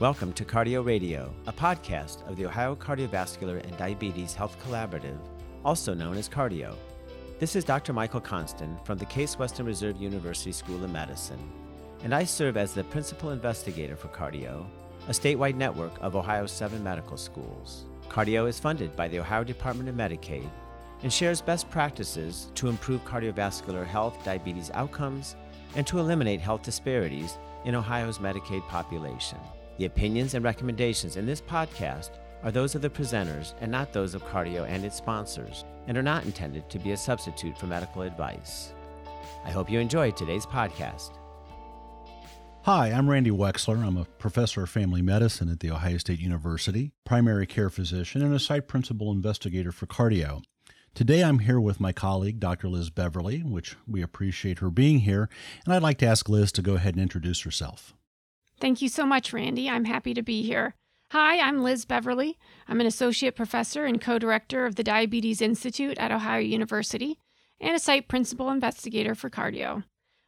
Welcome to Cardi-OH Radio, a podcast of the Ohio Cardiovascular and Diabetes Health Collaborative, also known as Cardi-OH. This is Dr. Michael Konstan from the Case Western Reserve University School of Medicine, and I serve as the principal investigator for Cardi-OH, a statewide network of Ohio's seven medical schools. Cardi-OH is funded by the Ohio Department of Medicaid and shares best practices to improve cardiovascular health, diabetes outcomes, and to eliminate health disparities in Ohio's Medicaid population. The opinions and recommendations in this podcast are those of the presenters and not those of Cardi-OH and its sponsors, and are not intended to be a substitute for medical advice. I hope you enjoyed today's podcast. Hi, I'm Randy Wexler. I'm a professor of family medicine at The Ohio State University, primary care physician, and a site principal investigator for Cardi-OH. Today I'm here with my colleague, Dr. Liz Beverly, which we appreciate her being here, and I'd like to ask Liz to go ahead and introduce herself. Thank you so much, Randy. I'm happy to be here. Hi, I'm Liz Beverly. I'm an associate professor and co director of the Diabetes Institute at Ohio University and a site principal investigator for Cardi-OH.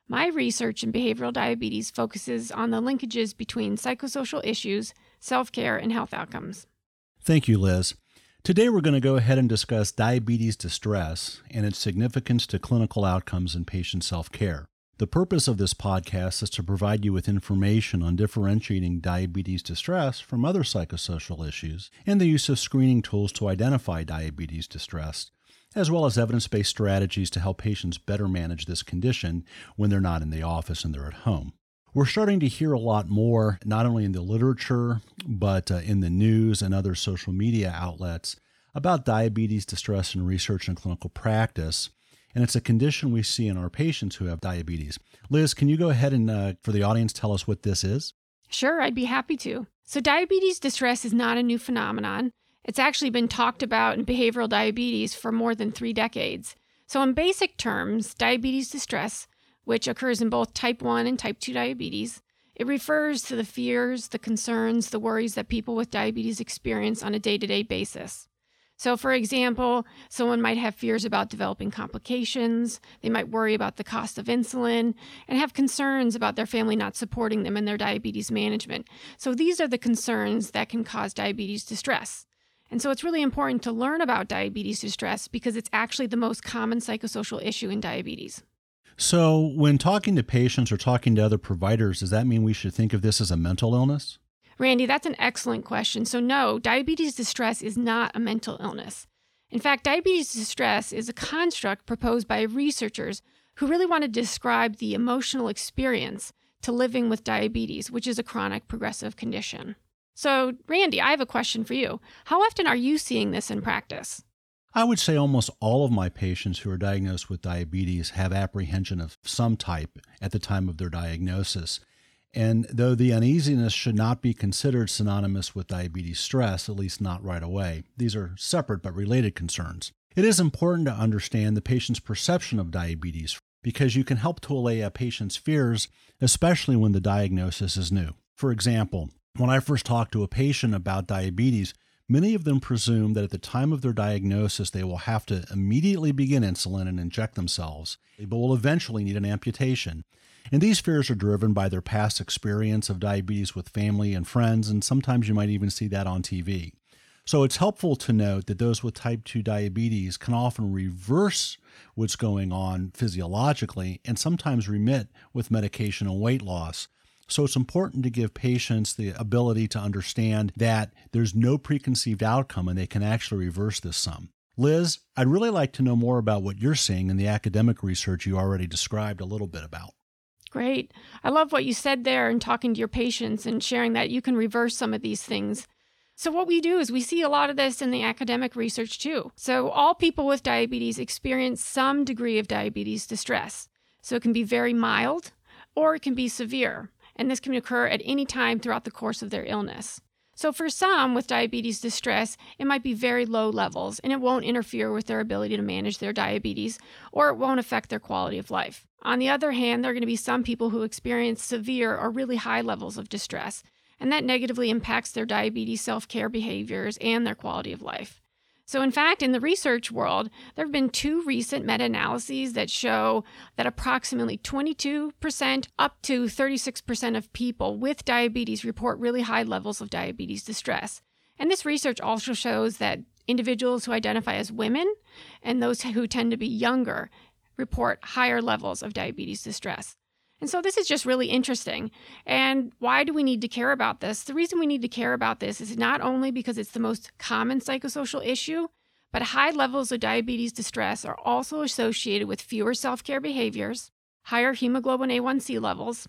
My research in behavioral diabetes focuses on the linkages between psychosocial issues, self care, and health outcomes. Thank you, Liz. Today we're going to go ahead and discuss diabetes distress and its significance to clinical outcomes and patient self care. The purpose of this podcast is to provide you with information on differentiating diabetes distress from other psychosocial issues and the use of screening tools to identify diabetes distress, as well as evidence based strategies to help patients better manage this condition when they're not in the office and they're at home. We're starting to hear a lot more, not only in the literature, but uh, in the news and other social media outlets, about diabetes distress in research and clinical practice and it's a condition we see in our patients who have diabetes. Liz, can you go ahead and, uh, for the audience, tell us what this is? Sure, I'd be happy to. So, diabetes distress is not a new phenomenon. It's actually been talked about in behavioral diabetes for more than three decades. So, in basic terms, diabetes distress, which occurs in both type 1 and type 2 diabetes, it refers to the fears, the concerns, the worries that people with diabetes experience on a day to day basis. So, for example, someone might have fears about developing complications. They might worry about the cost of insulin and have concerns about their family not supporting them in their diabetes management. So, these are the concerns that can cause diabetes distress. And so, it's really important to learn about diabetes distress because it's actually the most common psychosocial issue in diabetes. So, when talking to patients or talking to other providers, does that mean we should think of this as a mental illness? Randy, that's an excellent question. So, no, diabetes distress is not a mental illness. In fact, diabetes distress is a construct proposed by researchers who really want to describe the emotional experience to living with diabetes, which is a chronic progressive condition. So, Randy, I have a question for you. How often are you seeing this in practice? I would say almost all of my patients who are diagnosed with diabetes have apprehension of some type at the time of their diagnosis. And though the uneasiness should not be considered synonymous with diabetes stress, at least not right away, these are separate but related concerns. It is important to understand the patient's perception of diabetes because you can help to allay a patient's fears, especially when the diagnosis is new. For example, when I first talked to a patient about diabetes, many of them presume that at the time of their diagnosis they will have to immediately begin insulin and inject themselves, but will eventually need an amputation. And these fears are driven by their past experience of diabetes with family and friends, and sometimes you might even see that on TV. So it's helpful to note that those with type 2 diabetes can often reverse what's going on physiologically and sometimes remit with medication and weight loss. So it's important to give patients the ability to understand that there's no preconceived outcome and they can actually reverse this some. Liz, I'd really like to know more about what you're seeing in the academic research you already described a little bit about. Great. I love what you said there and talking to your patients and sharing that you can reverse some of these things. So, what we do is we see a lot of this in the academic research too. So, all people with diabetes experience some degree of diabetes distress. So, it can be very mild or it can be severe. And this can occur at any time throughout the course of their illness. So, for some with diabetes distress, it might be very low levels and it won't interfere with their ability to manage their diabetes or it won't affect their quality of life. On the other hand, there are going to be some people who experience severe or really high levels of distress, and that negatively impacts their diabetes self care behaviors and their quality of life. So, in fact, in the research world, there have been two recent meta analyses that show that approximately 22% up to 36% of people with diabetes report really high levels of diabetes distress. And this research also shows that individuals who identify as women and those who tend to be younger report higher levels of diabetes distress. And so this is just really interesting. And why do we need to care about this? The reason we need to care about this is not only because it's the most common psychosocial issue, but high levels of diabetes distress are also associated with fewer self care behaviors, higher hemoglobin A1C levels,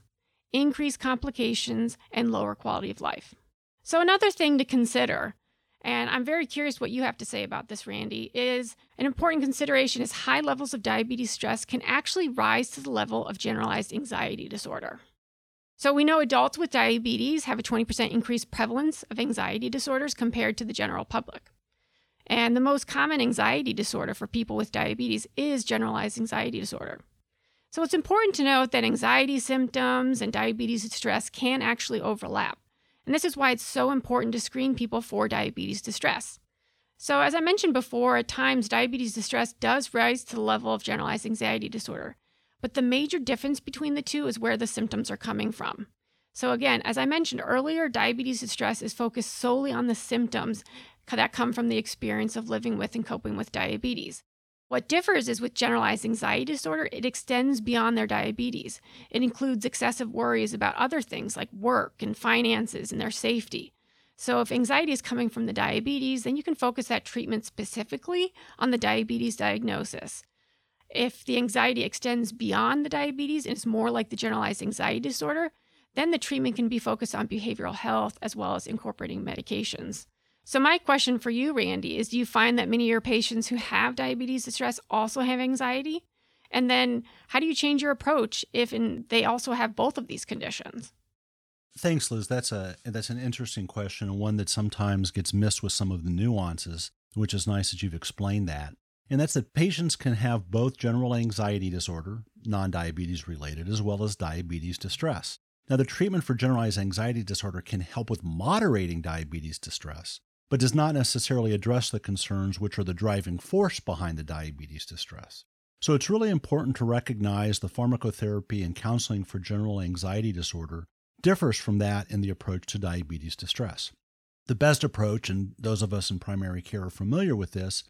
increased complications, and lower quality of life. So, another thing to consider and I'm very curious what you have to say about this, Randy, is an important consideration is high levels of diabetes stress can actually rise to the level of generalized anxiety disorder. So we know adults with diabetes have a 20% increased prevalence of anxiety disorders compared to the general public. And the most common anxiety disorder for people with diabetes is generalized anxiety disorder. So it's important to note that anxiety symptoms and diabetes stress can actually overlap. And this is why it's so important to screen people for diabetes distress. So, as I mentioned before, at times diabetes distress does rise to the level of generalized anxiety disorder. But the major difference between the two is where the symptoms are coming from. So, again, as I mentioned earlier, diabetes distress is focused solely on the symptoms that come from the experience of living with and coping with diabetes. What differs is with generalized anxiety disorder, it extends beyond their diabetes. It includes excessive worries about other things like work and finances and their safety. So, if anxiety is coming from the diabetes, then you can focus that treatment specifically on the diabetes diagnosis. If the anxiety extends beyond the diabetes and is more like the generalized anxiety disorder, then the treatment can be focused on behavioral health as well as incorporating medications. So, my question for you, Randy, is do you find that many of your patients who have diabetes distress also have anxiety? And then, how do you change your approach if in, they also have both of these conditions? Thanks, Liz. That's a that's an interesting question and one that sometimes gets missed with some of the nuances, which is nice that you've explained that. And that's that patients can have both general anxiety disorder, non-diabetes related, as well as diabetes distress. Now, the treatment for generalized anxiety disorder can help with moderating diabetes distress, but does not necessarily address the concerns which are the driving force behind the diabetes distress. So it's really important to recognize the pharmacotherapy and counseling for general anxiety disorder differs from that in the approach to diabetes distress. The best approach, and those of us in primary care are familiar with this,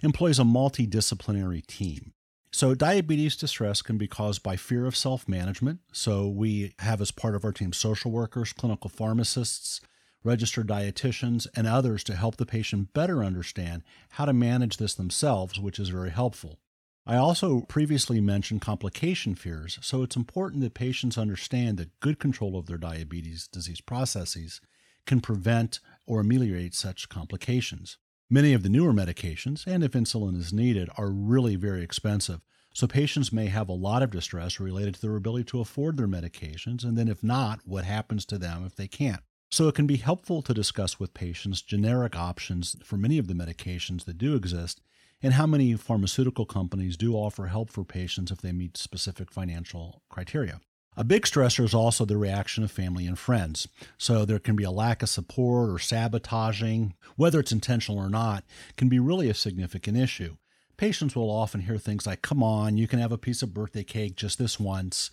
employs a multidisciplinary team. So, diabetes distress can be caused by fear of self management. So, we have as part of our team social workers, clinical pharmacists, registered dietitians, and others to help the patient better understand how to manage this themselves, which is very helpful. I also previously mentioned complication fears, so it's important that patients understand that good control of their diabetes disease processes can prevent or ameliorate such complications. Many of the newer medications, and if insulin is needed, are really very expensive. So patients may have a lot of distress related to their ability to afford their medications, and then if not, what happens to them if they can't. So it can be helpful to discuss with patients generic options for many of the medications that do exist and how many pharmaceutical companies do offer help for patients if they meet specific financial criteria. A big stressor is also the reaction of family and friends. So there can be a lack of support or sabotaging, whether it's intentional or not, can be really a significant issue. Patients will often hear things like, come on, you can have a piece of birthday cake just this once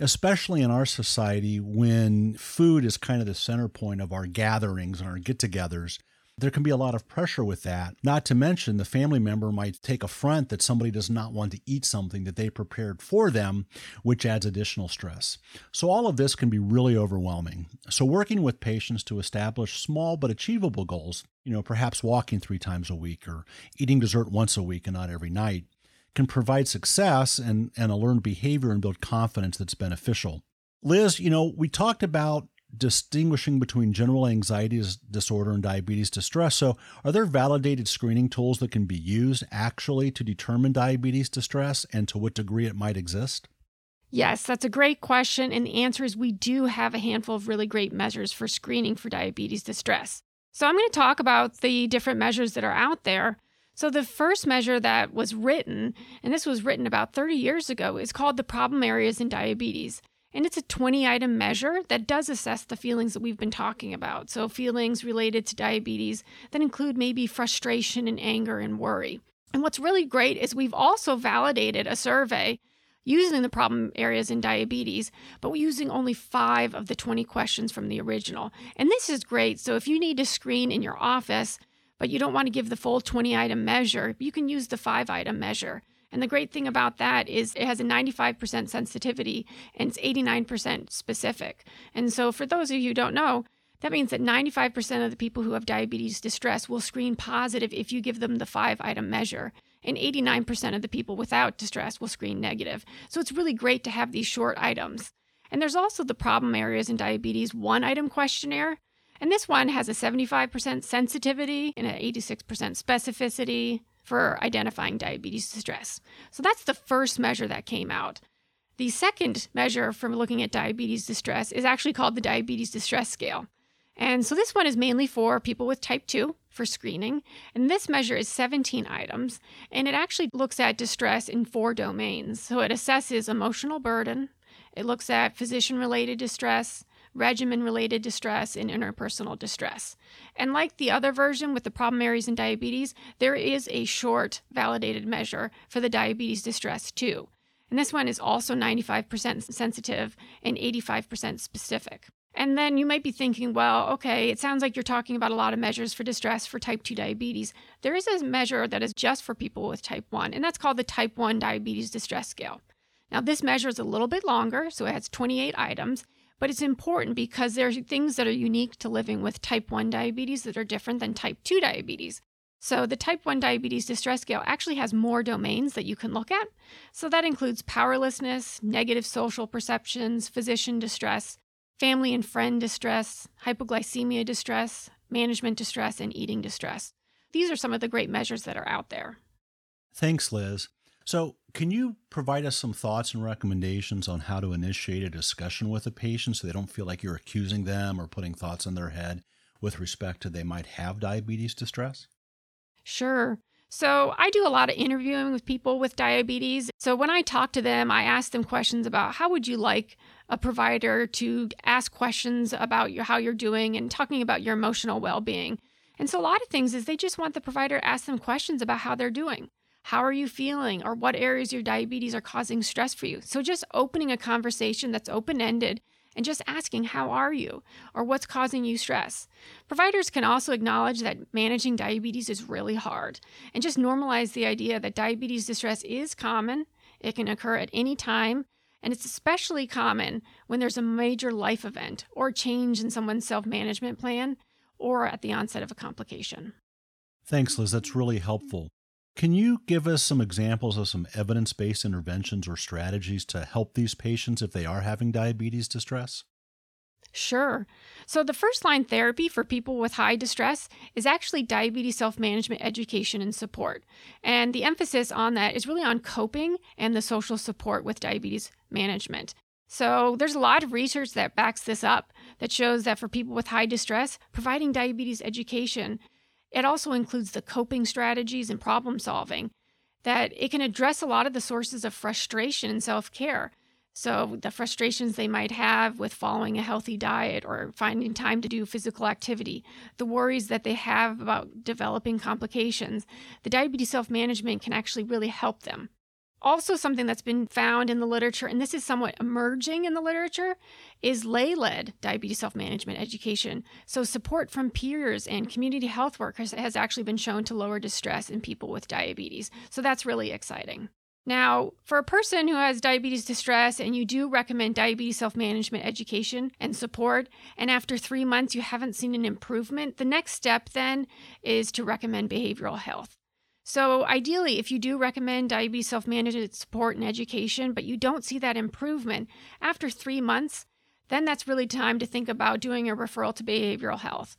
especially in our society when food is kind of the center point of our gatherings and our get togethers. There can be a lot of pressure with that. Not to mention, the family member might take affront that somebody does not want to eat something that they prepared for them, which adds additional stress. So, all of this can be really overwhelming. So, working with patients to establish small but achievable goals, you know, perhaps walking three times a week or eating dessert once a week and not every night, can provide success and, and a learned behavior and build confidence that's beneficial. Liz, you know, we talked about distinguishing between general anxiety disorder and diabetes distress. So, are there validated screening tools that can be used actually to determine diabetes distress and to what degree it might exist? Yes, that's a great question. And the answer is we do have a handful of really great measures for screening for diabetes distress. So, I'm going to talk about the different measures that are out there. So, the first measure that was written, and this was written about 30 years ago, is called the problem areas in diabetes. And it's a 20 item measure that does assess the feelings that we've been talking about. So, feelings related to diabetes that include maybe frustration and anger and worry. And what's really great is we've also validated a survey using the problem areas in diabetes, but using only five of the 20 questions from the original. And this is great. So, if you need to screen in your office, but you don't want to give the full 20 item measure, you can use the five item measure. And the great thing about that is it has a 95% sensitivity and it's 89% specific. And so, for those of you who don't know, that means that 95% of the people who have diabetes distress will screen positive if you give them the five item measure. And 89% of the people without distress will screen negative. So it's really great to have these short items. And there's also the problem areas in diabetes one item questionnaire. And this one has a 75% sensitivity and an 86% specificity for identifying diabetes distress. So that's the first measure that came out. The second measure for looking at diabetes distress is actually called the Diabetes Distress Scale. And so this one is mainly for people with type 2 for screening. And this measure is 17 items, and it actually looks at distress in four domains. So it assesses emotional burden, it looks at physician related distress, regimen related distress, and interpersonal distress. And like the other version with the problem areas in diabetes, there is a short validated measure for the diabetes distress too. And this one is also 95% sensitive and 85% specific. And then you might be thinking, well, okay, it sounds like you're talking about a lot of measures for distress for type 2 diabetes. There is a measure that is just for people with type 1, and that's called the Type 1 Diabetes Distress Scale. Now, this measure is a little bit longer, so it has 28 items, but it's important because there are things that are unique to living with type 1 diabetes that are different than type 2 diabetes. So, the type 1 diabetes distress scale actually has more domains that you can look at. So, that includes powerlessness, negative social perceptions, physician distress, family and friend distress, hypoglycemia distress, management distress, and eating distress. These are some of the great measures that are out there. Thanks, Liz. So, can you provide us some thoughts and recommendations on how to initiate a discussion with a patient so they don't feel like you're accusing them or putting thoughts in their head with respect to they might have diabetes distress? Sure. So, I do a lot of interviewing with people with diabetes. So, when I talk to them, I ask them questions about how would you like a provider to ask questions about your, how you're doing and talking about your emotional well being. And so, a lot of things is they just want the provider to ask them questions about how they're doing. How are you feeling? Or what areas of your diabetes are causing stress for you? So, just opening a conversation that's open ended and just asking, How are you? or What's causing you stress? Providers can also acknowledge that managing diabetes is really hard and just normalize the idea that diabetes distress is common. It can occur at any time and it's especially common when there's a major life event or change in someone's self management plan or at the onset of a complication. Thanks, Liz. That's really helpful. Can you give us some examples of some evidence based interventions or strategies to help these patients if they are having diabetes distress? Sure. So, the first line therapy for people with high distress is actually diabetes self management education and support. And the emphasis on that is really on coping and the social support with diabetes management. So, there's a lot of research that backs this up that shows that for people with high distress, providing diabetes education, it also includes the coping strategies and problem solving, that it can address a lot of the sources of frustration and self care. So, the frustrations they might have with following a healthy diet or finding time to do physical activity, the worries that they have about developing complications, the diabetes self management can actually really help them. Also, something that's been found in the literature, and this is somewhat emerging in the literature, is lay led diabetes self management education. So, support from peers and community health workers has actually been shown to lower distress in people with diabetes. So, that's really exciting. Now, for a person who has diabetes distress and you do recommend diabetes self management education and support, and after three months you haven't seen an improvement, the next step then is to recommend behavioral health. So, ideally, if you do recommend diabetes self management support and education, but you don't see that improvement after three months, then that's really time to think about doing a referral to behavioral health.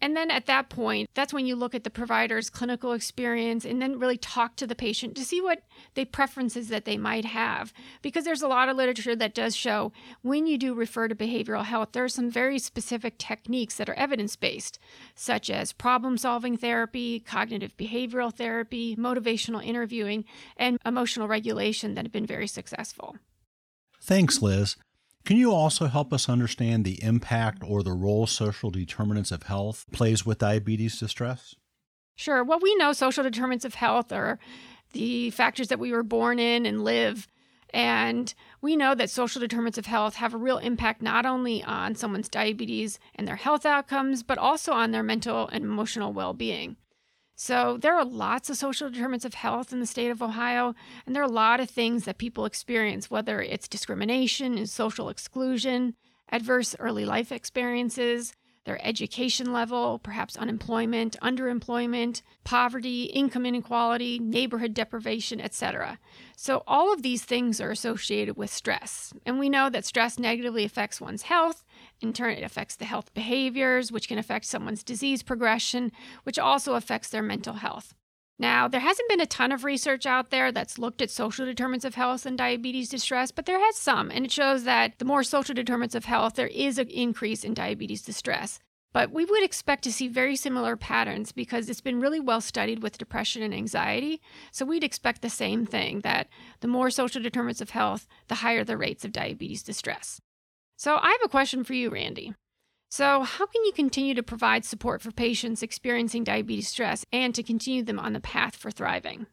And then at that point, that's when you look at the provider's clinical experience and then really talk to the patient to see what the preferences that they might have. Because there's a lot of literature that does show when you do refer to behavioral health, there are some very specific techniques that are evidence based, such as problem solving therapy, cognitive behavioral therapy, motivational interviewing, and emotional regulation that have been very successful. Thanks, Liz. Can you also help us understand the impact or the role social determinants of health plays with diabetes distress? Sure. Well, we know social determinants of health are the factors that we were born in and live. And we know that social determinants of health have a real impact not only on someone's diabetes and their health outcomes, but also on their mental and emotional well being. So, there are lots of social determinants of health in the state of Ohio, and there are a lot of things that people experience, whether it's discrimination social exclusion, adverse early life experiences, their education level, perhaps unemployment, underemployment, poverty, income inequality, neighborhood deprivation, etc. So, all of these things are associated with stress. And we know that stress negatively affects one's health. In turn, it affects the health behaviors, which can affect someone's disease progression, which also affects their mental health. Now, there hasn't been a ton of research out there that's looked at social determinants of health and diabetes distress, but there has some, and it shows that the more social determinants of health, there is an increase in diabetes distress. But we would expect to see very similar patterns because it's been really well studied with depression and anxiety. So we'd expect the same thing that the more social determinants of health, the higher the rates of diabetes distress. So I have a question for you, Randy. So, how can you continue to provide support for patients experiencing diabetes stress and to continue them on the path for thriving?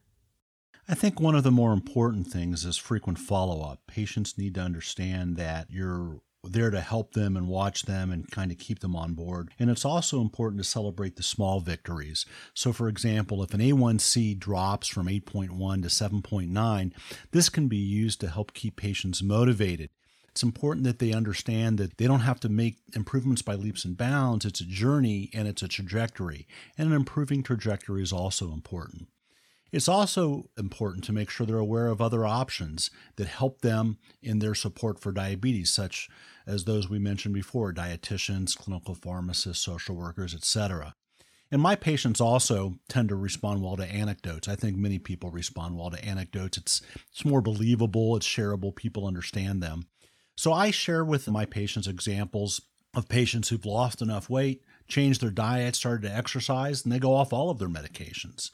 I think one of the more important things is frequent follow up. Patients need to understand that you're there to help them and watch them and kind of keep them on board. And it's also important to celebrate the small victories. So, for example, if an A1C drops from 8.1 to 7.9, this can be used to help keep patients motivated it's important that they understand that they don't have to make improvements by leaps and bounds. It's a journey and it's a trajectory. And an improving trajectory is also important. It's also important to make sure they're aware of other options that help them in their support for diabetes, such as those we mentioned before dietitians, clinical pharmacists, social workers, etc. And my patients also tend to respond well to anecdotes. I think many people respond well to anecdotes. It's, it's more believable, it's shareable, people understand them. So I share with my patients examples of patients who've lost enough weight, changed their diet, started to exercise, and they go off all of their medications.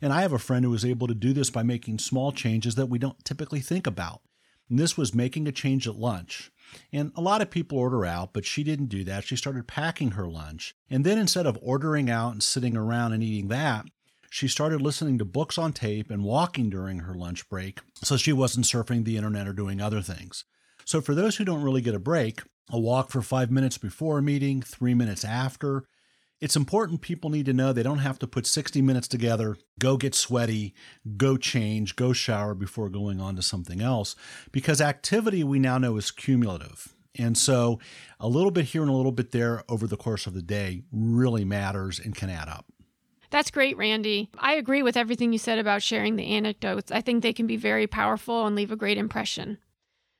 And I have a friend who was able to do this by making small changes that we don't typically think about. And this was making a change at lunch. And a lot of people order out, but she didn't do that. She started packing her lunch. And then instead of ordering out and sitting around and eating that, she started listening to books on tape and walking during her lunch break so she wasn't surfing the internet or doing other things. So, for those who don't really get a break, a walk for five minutes before a meeting, three minutes after, it's important people need to know they don't have to put 60 minutes together, go get sweaty, go change, go shower before going on to something else, because activity we now know is cumulative. And so a little bit here and a little bit there over the course of the day really matters and can add up. That's great, Randy. I agree with everything you said about sharing the anecdotes. I think they can be very powerful and leave a great impression.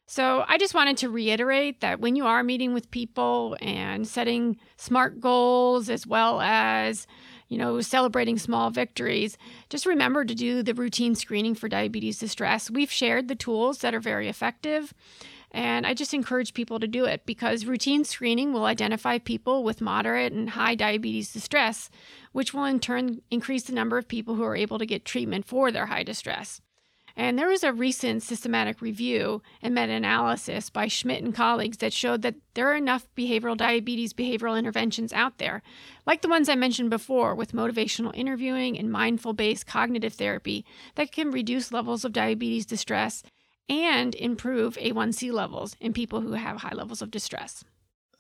So I just wanted to reiterate that when you are meeting with people and setting smart goals as well as you know, celebrating small victories, just remember to do the routine screening for diabetes distress. We've shared the tools that are very effective, and I just encourage people to do it because routine screening will identify people with moderate and high diabetes distress, which will in turn increase the number of people who are able to get treatment for their high distress. And there was a recent systematic review and meta analysis by Schmidt and colleagues that showed that there are enough behavioral diabetes behavioral interventions out there, like the ones I mentioned before with motivational interviewing and mindful based cognitive therapy, that can reduce levels of diabetes distress and improve A1C levels in people who have high levels of distress.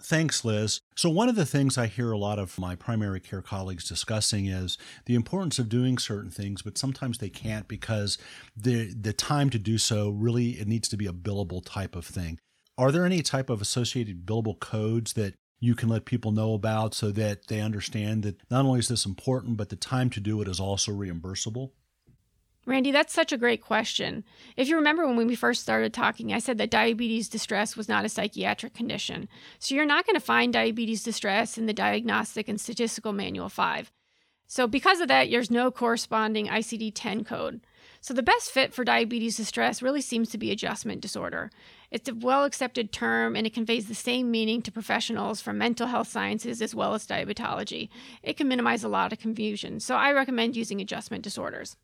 Thanks, Liz. So, one of the things I hear a lot of my primary care colleagues discussing is the importance of doing certain things, but sometimes they can't because the, the time to do so really it needs to be a billable type of thing. Are there any type of associated billable codes that you can let people know about so that they understand that not only is this important, but the time to do it is also reimbursable? Randy, that's such a great question. If you remember when we first started talking, I said that diabetes distress was not a psychiatric condition. So you're not going to find diabetes distress in the Diagnostic and Statistical Manual 5. So because of that, there's no corresponding ICD 10 code. So the best fit for diabetes distress really seems to be adjustment disorder. It's a well accepted term and it conveys the same meaning to professionals from mental health sciences as well as diabetology. It can minimize a lot of confusion. So I recommend using adjustment disorders.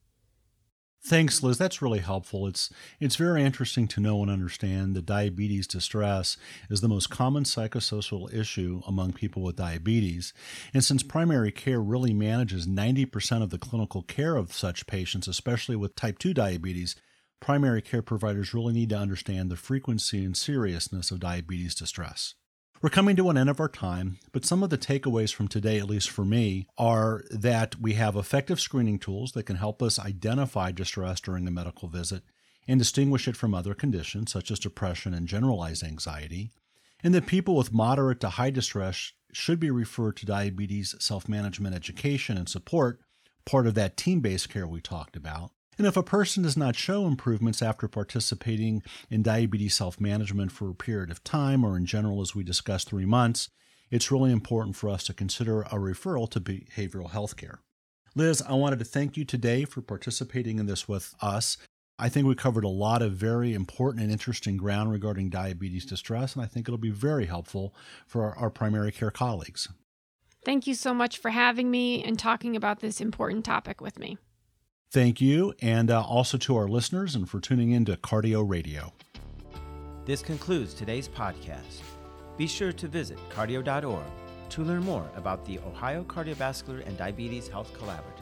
Thanks, Liz. That's really helpful. It's it's very interesting to know and understand that diabetes distress is the most common psychosocial issue among people with diabetes. And since primary care really manages 90% of the clinical care of such patients, especially with type 2 diabetes, primary care providers really need to understand the frequency and seriousness of diabetes distress. We're coming to an end of our time, but some of the takeaways from today, at least for me, are that we have effective screening tools that can help us identify distress during a medical visit and distinguish it from other conditions such as depression and generalized anxiety, and that people with moderate to high distress should be referred to diabetes self management education and support, part of that team based care we talked about. And if a person does not show improvements after participating in diabetes self management for a period of time, or in general, as we discussed, three months, it's really important for us to consider a referral to behavioral health care. Liz, I wanted to thank you today for participating in this with us. I think we covered a lot of very important and interesting ground regarding diabetes distress, and I think it'll be very helpful for our, our primary care colleagues. Thank you so much for having me and talking about this important topic with me. Thank you, and uh, also to our listeners and for tuning in to Cardi-OH Radio. This concludes today's podcast. Be sure to visit cardi-oh.org to learn more about the Ohio Cardiovascular and Diabetes Health Collaborative.